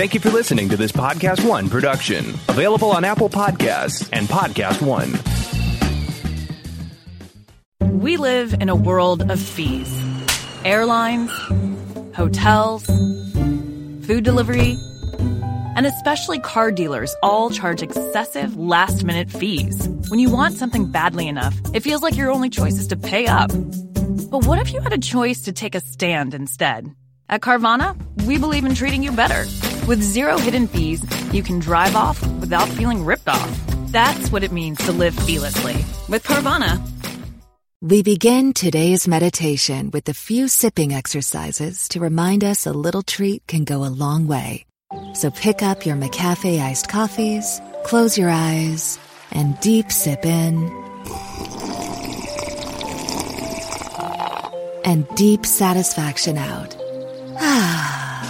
Thank you for listening to this Podcast One production, available on Apple Podcasts and Podcast One. We live in a world of fees airlines, hotels, food delivery, and especially car dealers all charge excessive last minute fees. When you want something badly enough, it feels like your only choice is to pay up. But what if you had a choice to take a stand instead? At Carvana, we believe in treating you better. With zero hidden fees, you can drive off without feeling ripped off. That's what it means to live fearlessly with Carvana. We begin today's meditation with a few sipping exercises to remind us a little treat can go a long way. So pick up your McCafe iced coffees, close your eyes, and deep sip in. And deep satisfaction out. Ah.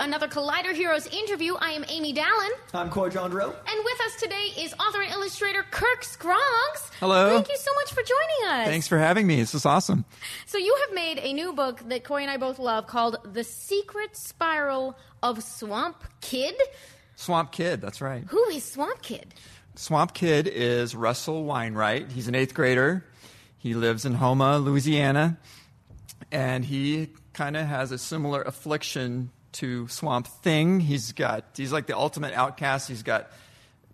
Another Collider Heroes interview. I am Amy Dallen. I'm Coy Jandreau. And with us today is author and illustrator Kirk Scroggs. Hello. Thank you so much for joining us. Thanks for having me. This is awesome. So, you have made a new book that Coy and I both love called The Secret Spiral of Swamp Kid. Swamp Kid, that's right. Who is Swamp Kid? Swamp Kid is Russell Weinwright. He's an eighth grader. He lives in Houma, Louisiana. And he kind of has a similar affliction to Swamp Thing. He's got, he's like the ultimate outcast. He's got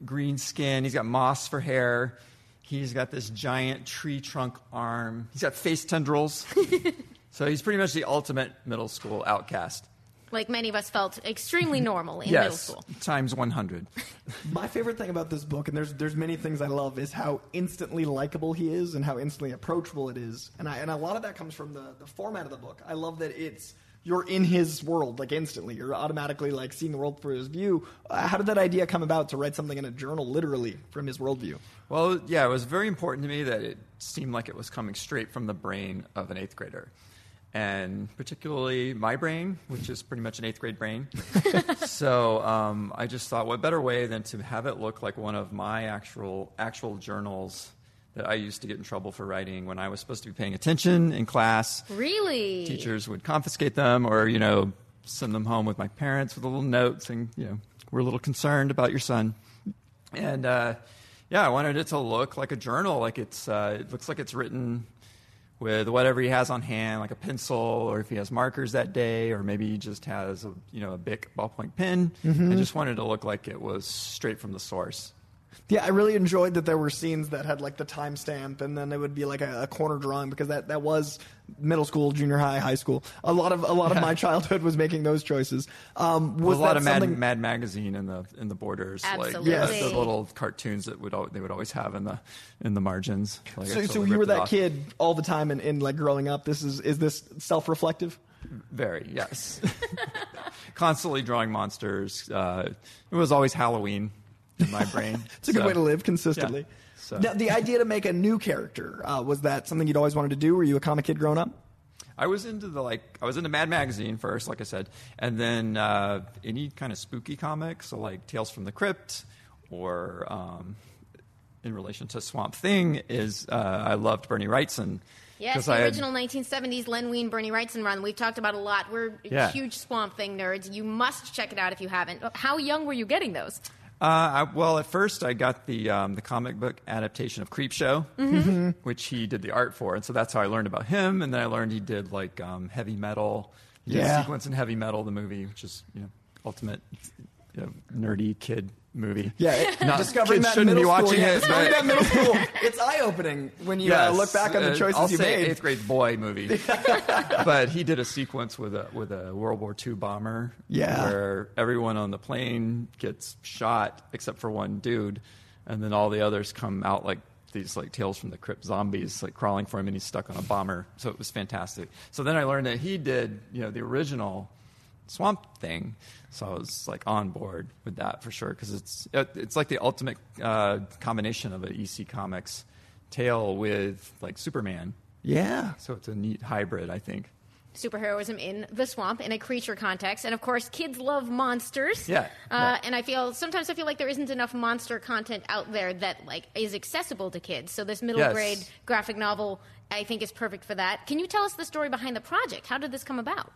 green skin, he's got moss for hair. He's got this giant tree trunk arm. He's got face tendrils. so he's pretty much the ultimate middle school outcast. Like many of us felt extremely normal in middle yes, school. times 100. My favorite thing about this book, and there's there's many things I love, is how instantly likable he is and how instantly approachable it is. And I and a lot of that comes from the, the format of the book. I love that it's you're in his world like instantly. You're automatically like seeing the world through his view. Uh, how did that idea come about to write something in a journal literally from his worldview? Well, yeah, it was very important to me that it seemed like it was coming straight from the brain of an eighth grader. And particularly my brain, which is pretty much an eighth grade brain. so um, I just thought, what better way than to have it look like one of my actual actual journals that I used to get in trouble for writing when I was supposed to be paying attention in class. Really? Teachers would confiscate them, or you know, send them home with my parents with a little note saying, you know, we're a little concerned about your son. And uh, yeah, I wanted it to look like a journal, like it's uh, it looks like it's written with whatever he has on hand, like a pencil, or if he has markers that day, or maybe he just has a you know a Bic ballpoint pen. I just wanted it to look like it was straight from the source. Yeah, I really enjoyed that there were scenes that had like the timestamp, and then it would be like a, a corner drawing because that, that was middle school, junior high, high school. A lot of a lot of my childhood was making those choices. Um, was a lot that of Mad, something? Mad Magazine in the in the borders, Absolutely. like the, the little cartoons that would al- they would always have in the in the margins. Like, so, so you were that off. kid all the time, and, and like growing up. This is is this self reflective? Very yes, constantly drawing monsters. Uh, it was always Halloween in my brain. It's a good way to live consistently. Yeah. So- Now, the idea to make a new character uh, was that something you'd always wanted to do? Were you a comic kid growing up? I was into the like I was into Mad Magazine first, like I said, and then uh, any kind of spooky comics, so like Tales from the Crypt, or um, in relation to Swamp Thing, is uh, I loved Bernie Wrightson. Yes, the I had- original 1970s Len Wein, Bernie Wrightson run. We've talked about a lot. We're Yeah. huge Swamp Thing nerds. You must check it out if you haven't. How young were you getting those? Uh, I, well, at first I got the um, the comic book adaptation of Creepshow, Mm-hmm. which he did the art for, and so that's how I learned about him. And then I learned he did like um, heavy metal, he did Yeah. a sequence in heavy metal, the movie, which is you know ultimate you know, nerdy kid movie. Yeah, it- Not- discovering that shouldn't middle be watching school, it. but- that middle school. It's eye opening when you uh, look back on the uh, choices I'll you say made. Eighth grade boy movie, but he did a sequence with a with a World War II bomber, Yeah. where everyone on the plane gets shot except for one dude, and then all the others come out like these like tales from the crypt zombies like crawling for him, and he's stuck on a bomber. So it was fantastic. So then I learned that he did you know the original Swamp Thing. So I was like on board with that for sure because it's it, it's like the ultimate uh, combination of an EC Comics tale with like Superman. Yeah. So it's a neat hybrid, I think. superheroism in the swamp in a creature context, and of course, kids love monsters. Yeah, Uh, yeah. And I feel sometimes I feel like there isn't enough monster content out there that like is accessible to kids. So this middle Yes. grade graphic novel, I think, is perfect for that. Can you tell us the story behind the project? How did this come about?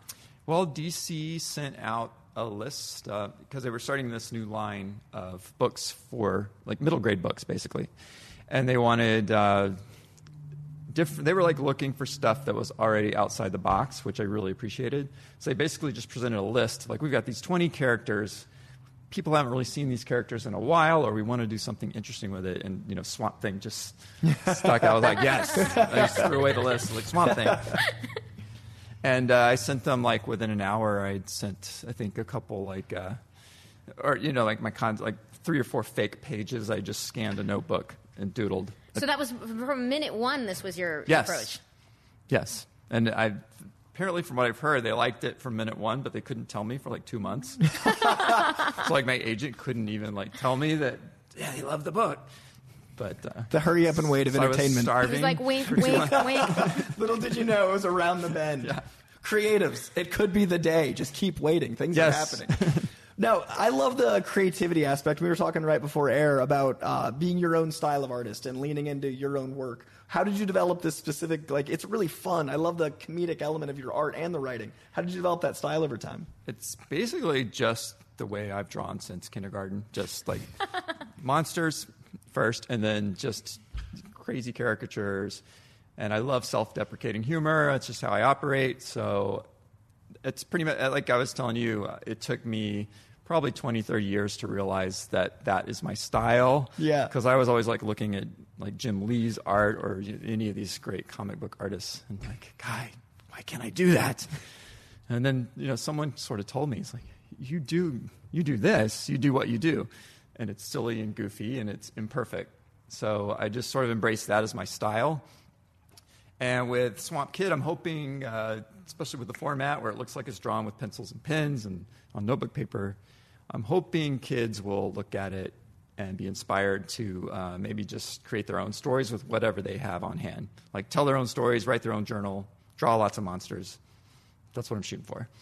Well, DC sent out a list uh, because they were starting this new line of books for like middle grade books, basically, and they wanted. Uh, Different, they were like looking for stuff that was already outside the box, which I really appreciated. So they basically just presented a list. Like, we've got these 20 characters. People haven't really seen these characters in a while, or we want to do something interesting with it. And, you know, Swamp Thing just stuck. I was like, yes. I just threw away the list. Like, Swamp Thing. And uh, I sent them like within an hour. I sent I think a couple like, uh, or you know like my con like three or four fake pages. I just scanned a notebook and doodled. So that was from minute one. This was your Yes. approach. Yes, and I apparently from what I've heard, they liked it from minute one, but they couldn't tell me for like two months. so like my agent couldn't even like tell me that yeah he loved the book. But uh, The hurry up and wait of so I was entertainment. It starving. was like wink, for two wink, wink. Little did you know it was around the bend. Creatives, it could be the day. Just keep waiting. Things Yes. are happening. no, I love the creativity aspect. We were talking right before air about uh, being your own style of artist and leaning into your own work. How did you develop this specific? Like, it's really fun. I love the comedic element of your art and the writing. How did you develop that style over time? It's basically just the way I've drawn since kindergarten. Just like monsters first, and then just crazy caricatures. And I love self-deprecating humor. That's just how I operate. So it's pretty much like I was telling you. uh, It took me probably 20, 30 years to realize that that is my style. Yeah. Because I was always like looking at like Jim Lee's art or any of these great comic book artists, and like, God, why can't I do that? And then you know, someone sort of told me, it's like, you do, you do this, you do what you do, and it's silly and goofy and it's imperfect. So I just sort of embrace that as my style. And with Swamp Kid, I'm hoping, uh, especially with the format where it looks like it's drawn with pencils and pens and on notebook paper, I'm hoping kids will look at it and be inspired to uh, maybe just create their own stories with whatever they have on hand. Like tell their own stories, write their own journal, draw lots of monsters. That's what I'm shooting for.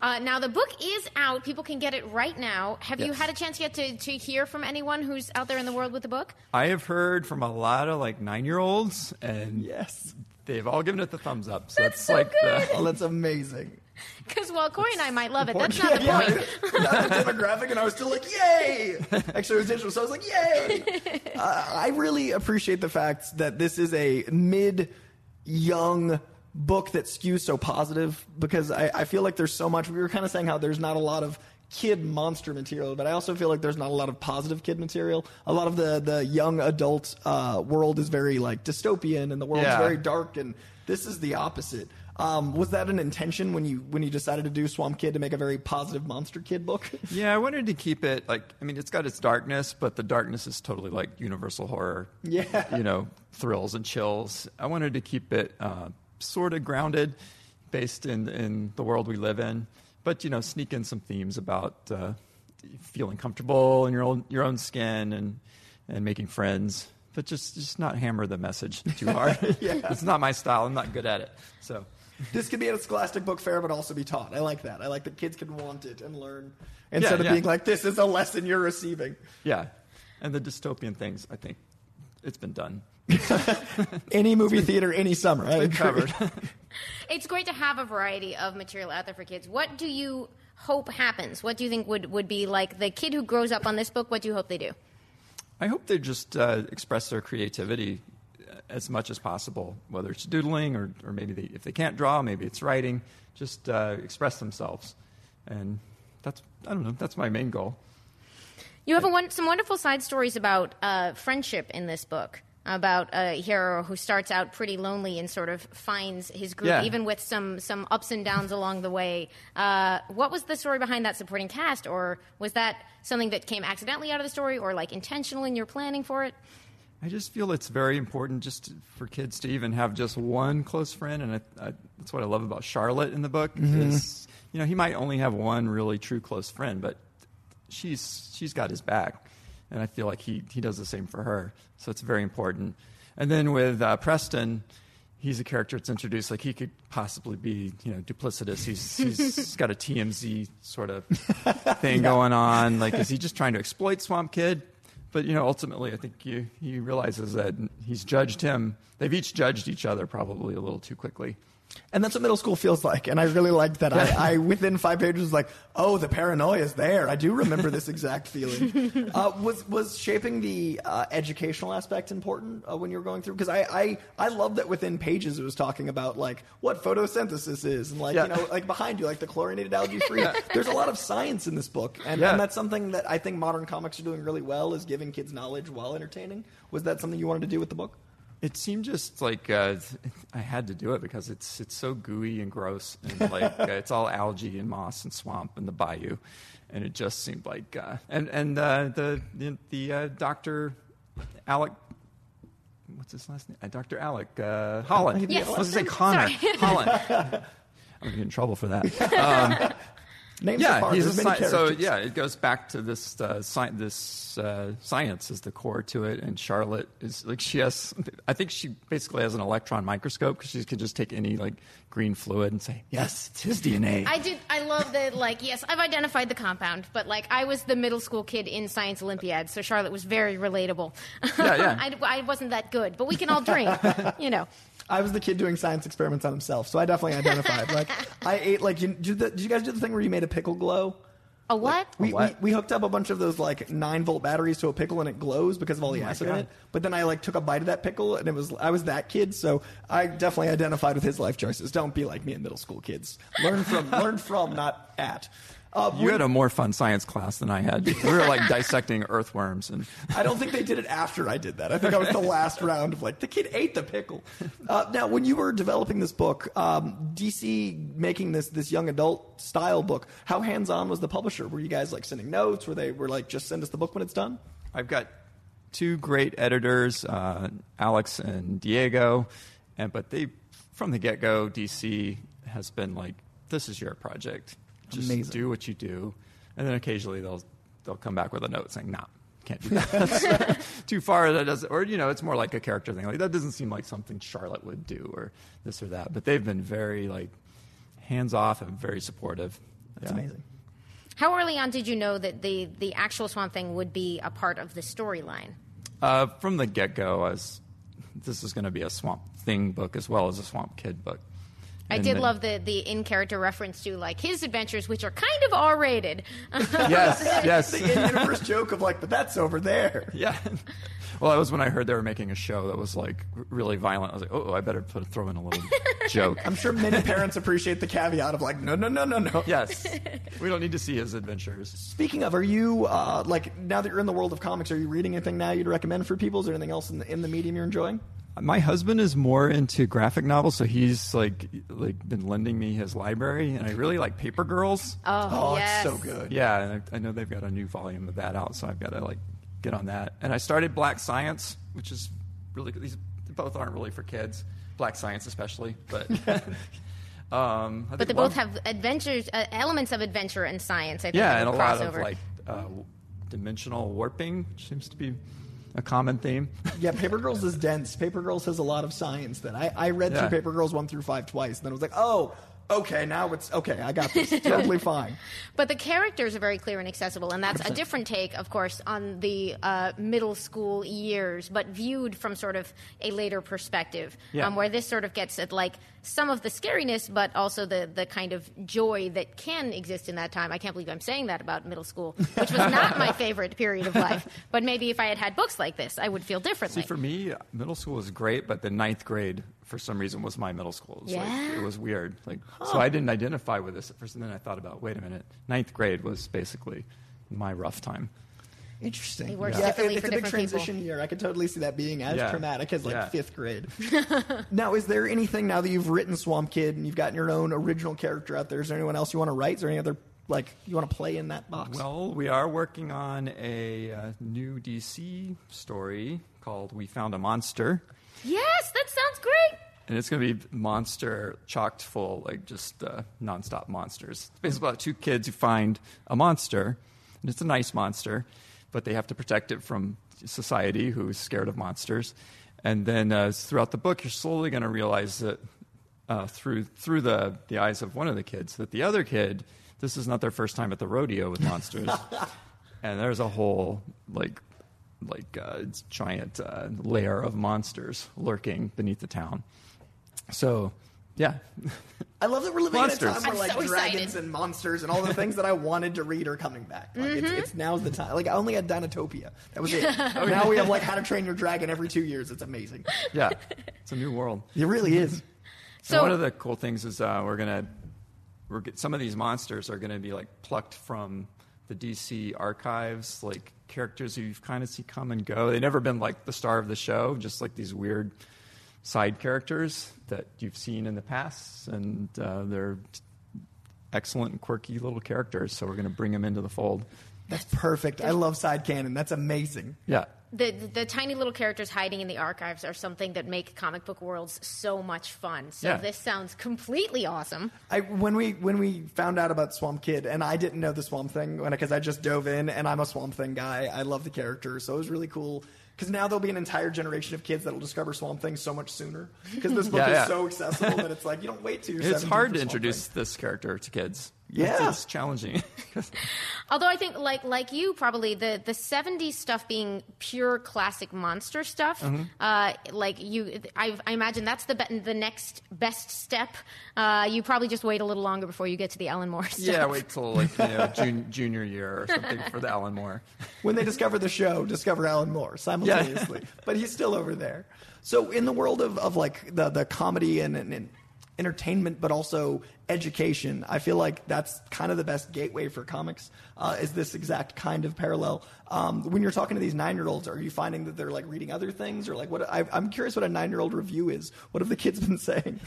Uh, now the book is out. People can get it right now. Have you had a chance yet to, to hear from anyone who's out there in the world with the book? I have heard from a lot of like nine year olds, and Yes. they've all given it the thumbs up. So That's it's so like good. Oh, that's amazing. Because while Coy and I might love it, that's important. not the point. yeah. Not the demographic, and I was still like, "Yay!" Actually, it was digital, so I was like, "Yay!" uh, I really appreciate the fact that this is a mid-young book that skews so positive because I, I feel like there's so much. We were kind of saying how there's not a lot of kid monster material, but I also feel like there's not a lot of positive kid material. A lot of the the young adult uh, world is very like dystopian, and the world's Yeah. very dark, and this is the opposite. Um, was that an intention when you when you decided to do Swamp Kid to make a very positive monster kid book? Yeah, I wanted to keep it like I mean, it's got its darkness, but the darkness is totally like universal horror. Yeah. you know, thrills and chills. I wanted to keep it uh, sort of grounded, based in in the world we live in, but you know, sneak in some themes about uh, feeling comfortable in your own your own skin and and making friends. But just just not hammer the message too hard. It's not my style. I'm not good at it. So. this could be at a Scholastic Book Fair, but also be taught. I like that. I like that kids can want it and learn instead of yeah. being like, "This is a lesson you're receiving." Yeah, and the dystopian things. I think it's been done. Any movie theater, any summer. I agree. Covered. It's great to have a variety of material out there for kids. What do you hope happens? What do you think would, would be like the kid who grows up on this book? What do you hope they do? I hope they just uh, express their creativity uh, as much as possible, whether it's doodling or, or maybe they, if they can't draw, maybe it's writing. Just uh, express themselves, and that's I don't know. That's my main goal. You have a one, some wonderful side stories about uh, friendship in this book. About a hero who starts out pretty lonely and sort of finds his group, Yeah. even with some some ups and downs along the way. Uh, what was the story behind that supporting cast, or was that something that came accidentally out of the story, or like intentional in your planning for it? I just feel it's very important just for kids to even have just one close friend, and I, I, that's what I love about Charlotte in the book. Is you know he might only have one really true close friend, but she's she's got his back, and I feel like he he does the same for her. So it's very important. And then with uh, Preston, he's a character that's introduced like he could possibly be you know duplicitous. He's he's got a TMZ sort of thing going on. Like, is he just trying to exploit Swamp Kid? But you know, ultimately, I think he, he realizes that he's judged him. They've each judged each other probably a little too quickly. And that's what middle school feels like. And I really liked that. I, I within five pages was like, oh, the paranoia is there. I do remember this exact feeling. Uh, was was shaping the uh, educational aspect important uh, when you were going through? Because I, I I love that within pages it was talking about like what photosynthesis is and like Yeah. you know like behind you like the chlorinated algae free. There's a lot of science in this book, and, Yeah. and that's something that I think modern comics are doing really well is giving kids knowledge while entertaining. Was that something you wanted to do with the book? It seemed just like uh, I had to do it because it's it's so gooey and gross, and like uh, it's all algae and moss and swamp and the bayou, and it just seemed like uh, and and uh, the the, the uh, Doctor Alec. What's his last name? Uh, Dr. Alec uh, Holland. Yes. I was going to say Connor. Sorry. Holland. I'm going to get in trouble for that. Names yeah, are he's a There's sci- so yeah, it goes back to this uh, sci- this uh, science is the core to it, and Charlotte is like she has. I think she basically has an electron microscope because she can just take any like green fluid and say, yes, it's his DNA. I did. I love that. Like, yes, I've identified the compound, but like, I was the middle school kid in science Olympiad, so Charlotte was very relatable. Yeah, yeah. I, I wasn't that good, but we can all drink. you know. I was the kid doing science experiments on himself, so I definitely identified. like I ate like you, did, the, did you guys do the thing where you made a pickle glow? A what? We, we, what? we hooked up a bunch of those like nine volt batteries to a pickle and it glows because of all the acid in it. But then I like took a bite of that pickle and it was I was that kid, so I definitely identified with his life choices. Don't be like me in middle school kids. Learn from learn from, not at. Uh, you when- had a more fun science class than I had. We were like dissecting earthworms and I don't think they did it after I did that. I think I was the last round of like the kid ate the pickle. Uh, now, when you were developing this book, um, DC making this this young adult style book, how hands on was the publisher? Were you guys like sending notes? Were they were like just send us the book when it's done? I've got two great editors, uh, Alex and Diego, and but they from the get go, DC has been like, "This is your project. Just Amazing. do what you do," and then occasionally they'll they'll come back with a note saying, "No." Can't do that. Too far. That doesn't, or you know, it's more like a character thing. Like that doesn't seem like something Charlotte would do, or this or that. But they've been very like hands off and very supportive. That's Yeah. amazing. How early on did you know that the the actual Swamp Thing would be a part of the storyline? Uh, from the get go, I was this is going to be a Swamp Thing book as well as a Swamp Kid book. I did then- love the the in character reference to like his adventures, which are kind of R rated. Yes, yes, The in-universe joke of like, but that's over there. yeah. Well, that was when I heard they were making a show that was like really violent. I was like, oh, I better put throw in a little joke. I'm sure many parents appreciate the caveat of like, no, no, no, no, no. Yes, we don't need to see his adventures. Speaking of, are you uh, like now that you're in the world of comics? Are you reading anything now you'd recommend for people? Is there anything else in the, in the medium you're enjoying? My husband is more into graphic novels, so he's like like been lending me his library, and I really like Paper Girls. Oh, Oh, yes. it's so good. Yeah, and I, I know they've got a new volume of that out, so I've got to like get on that. And I started Black Science, which is really good. These both aren't really for kids, Black Science especially, but. um, I But think they one- both have adventures, uh, elements of adventure and science. I think yeah, and the a lot crossover. of like uh, dimensional warping, which seems to be a common theme. Yeah, Paper Girls is dense. Paper Girls has a lot of science that I, I read Yeah. through Paper Girls one through five twice, and then I was like, oh, okay, now it's okay. I got this. totally fine. But the characters are very clear and accessible, and that's a different take, of course, on the uh, middle school years, but viewed from sort of a later perspective, Yeah. um, where this sort of gets at like some of the scariness, but also the the kind of joy that can exist in that time. I can't believe I'm saying that about middle school, which was not my favorite period of life. But maybe if I had had books like this, I would feel differently. See, for me, middle school was great, but the ninth grade, for some reason, was my middle school. It was, like, Yeah. it was weird. Like, so I didn't identify with this at first, and then I thought about, wait a minute, ninth grade was basically my rough time. Interesting. It works yeah, differently it- for it's a big different people. transition year. I could totally see that being as Yeah. traumatic as like Yeah. fifth grade. now, is there anything now that you've written Swamp Kid and you've gotten your own original character out there? Is there anyone else you want to write? Is there any other like you want to play in that box? Well, we are working on a uh, new DC story called We Found a Monster. yes, that sounds great. And it's going to be monster chocked full, like just uh, nonstop monsters. It's basically about two kids who find a monster, and it's a nice monster, but they have to protect it from society who's scared of monsters. And then uh, throughout the book, you're slowly going to realize that uh, through through the the eyes of one of the kids that the other kid, this is not their first time at the rodeo with monsters, and there's a whole like like uh, giant uh, layer of monsters lurking beneath the town. So, yeah, I love that we're living Monsters. in a time where I'm like so dragons excited. and monsters and all the things that I wanted to read are coming back. Like it's, Mm-hmm. it's now's the time. Like I only had Dinotopia. That was it. Oh, now we have like How to Train Your Dragon every two years. It's amazing. yeah, it's a new world. It really is. So and one of the cool things is uh, we're gonna we're get, some of these monsters are gonna be like plucked from the DC archives, like characters who you've kind of see come and go. They've never been like the star of the show, just like these weird side characters that you've seen in the past, and uh, they're excellent and quirky little characters. So we're gonna bring them into the fold. That's perfect. I love side canon. That's amazing. Yeah. the the tiny little characters hiding in the archives are something that make comic book worlds so much fun. So Yeah. this sounds completely awesome. I when we when we found out about Swamp Kid, and I didn't know the Swamp Thing because I just dove in, and I'm a Swamp Thing guy. I love the character, so it was really cool. Because now there'll be an entire generation of kids that'll discover Swamp Thing so much sooner. Because this book Yeah, is yeah. so accessible that it's like you don't wait till you're. It's hard to introduce Thing. this character to kids. Yeah. It's, it's challenging. Although I think, like like you, probably the the '70s stuff being pure classic monster stuff. Mm-hmm. Uh, like you, I, I imagine that's the be- the next best step. Uh, you probably just wait a little longer before you get to the Alan Moore stuff. yeah, wait till like you know, jun- junior year or something for the Alan Moore. when they discover the show, discover Alan Moore simultaneously. but he's still over there. So in the world of, of like the, the comedy and, and, and entertainment, but also education, I feel like that's kind of the best gateway for comics. Uh, is this exact kind of parallel? Um, when you're talking to these nine year olds, are you finding that they're like reading other things, or like what? I, I'm curious what a nine year old review is. What have the kids been saying?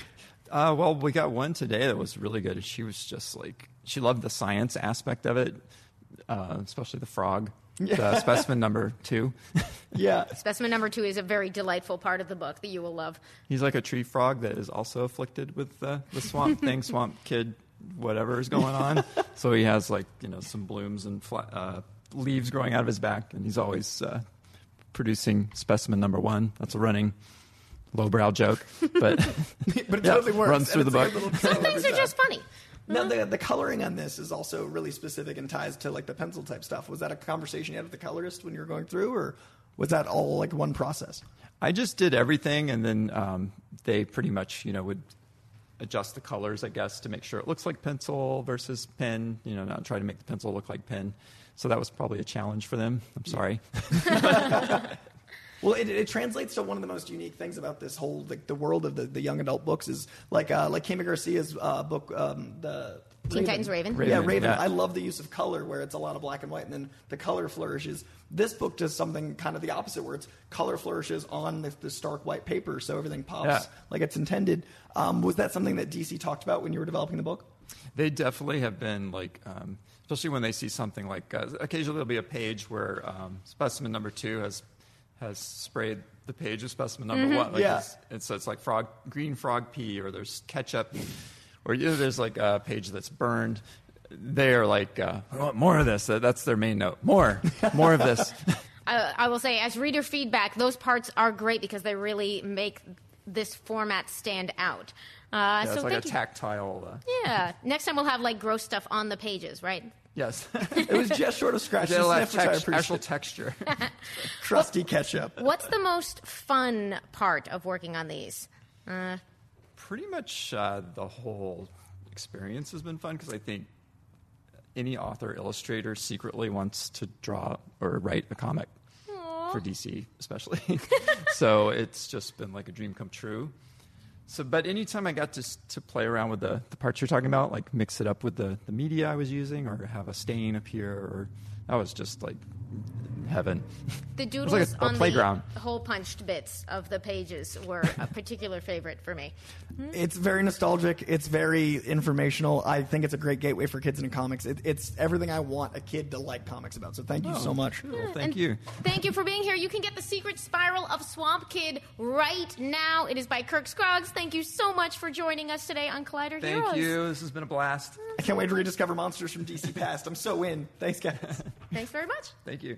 Uh, well, we got one today that was really good. She was just like she loved the science aspect of it, uh, especially the frog, the specimen number two. Yeah. Specimen number two is a very delightful part of the book that you will love. He's like a tree frog that is also afflicted with the, the swamp thing, swamp kid, whatever is going on. so he has like you know some blooms and fla- uh, leaves growing out of his back, and he's always uh, producing specimen number one. That's a running lowbrow joke, but but it Yeah, totally works. runs through the book. good Some things are just funny. Now the the coloring on this is also really specific and ties to like the pencil type stuff. Was that a conversation you had with the colorist when you were going through, or was that all like one process? I just did everything, and then um, they pretty much, you know, would adjust the colors, I guess, to make sure it looks like pencil versus pen. You know, not try to make the pencil look like pen. So that was probably a challenge for them. I'm sorry. Well, it, it translates to one of the most unique things about this whole like the world of the, the young adult books is like uh, like Kami Garcia's uh, book, um, the Teen Titans Raven. Yeah, Raven, Raven. yeah. I love the use of color where it's a lot of black and white, and then the color flourishes. This book does something kind of the opposite, where it's color flourishes on the, the stark white paper, so everything pops Yeah. like it's intended. Um, was that something that DC talked about when you were developing the book? They definitely have been like, um, especially when they see something like, uh, occasionally there'll be a page where um, specimen number two has has sprayed the page of specimen number one. Like Yeah. it's, it's, so it's like frog, green frog pee, or there's ketchup, or you know, there's like a page that's burned. They are like, uh, I want more of this. That's their main note. More, more of this. I, I will say, as reader feedback, those parts are great because they really make this format stand out. Uh, Yeah, so it's like a thank you. tactile. Uh, Yeah. Next time we'll have like gross stuff on the pages, right? yes, It was just short of scratch and They'll have sniff, which I text- actual texture. Crusty ketchup. What's the most fun part of working on these? Pretty much uh, the whole experience has been fun because I think any author illustrator secretly wants to draw or write a comic for DC, especially. so it's just been like a dream come true. So, but anytime I got to to play around with the, the parts you're talking about, like mix it up with the, the media I was using, or have a stain appear, or that was just like heaven. The was doodles like a- a on playground. the hole punched bits of the pages were a particular favorite for me. Hmm? It's very nostalgic. It's very informational. I think it's a great gateway for kids into comics. It, it's everything I want a kid to like comics about. So thank you so oh. much. Well, hmm, thank And you. Thank you for being here. You can get The Secret Spiral of Swamp Kid right now. It is by Kirk Scroggs. Thank you so much for joining us today on Collider Thank Heroes. Thank you. This has been a blast. I can't wait to rediscover monsters from DC past. I'm so in. Thanks, guys. Thanks very much. Thank you.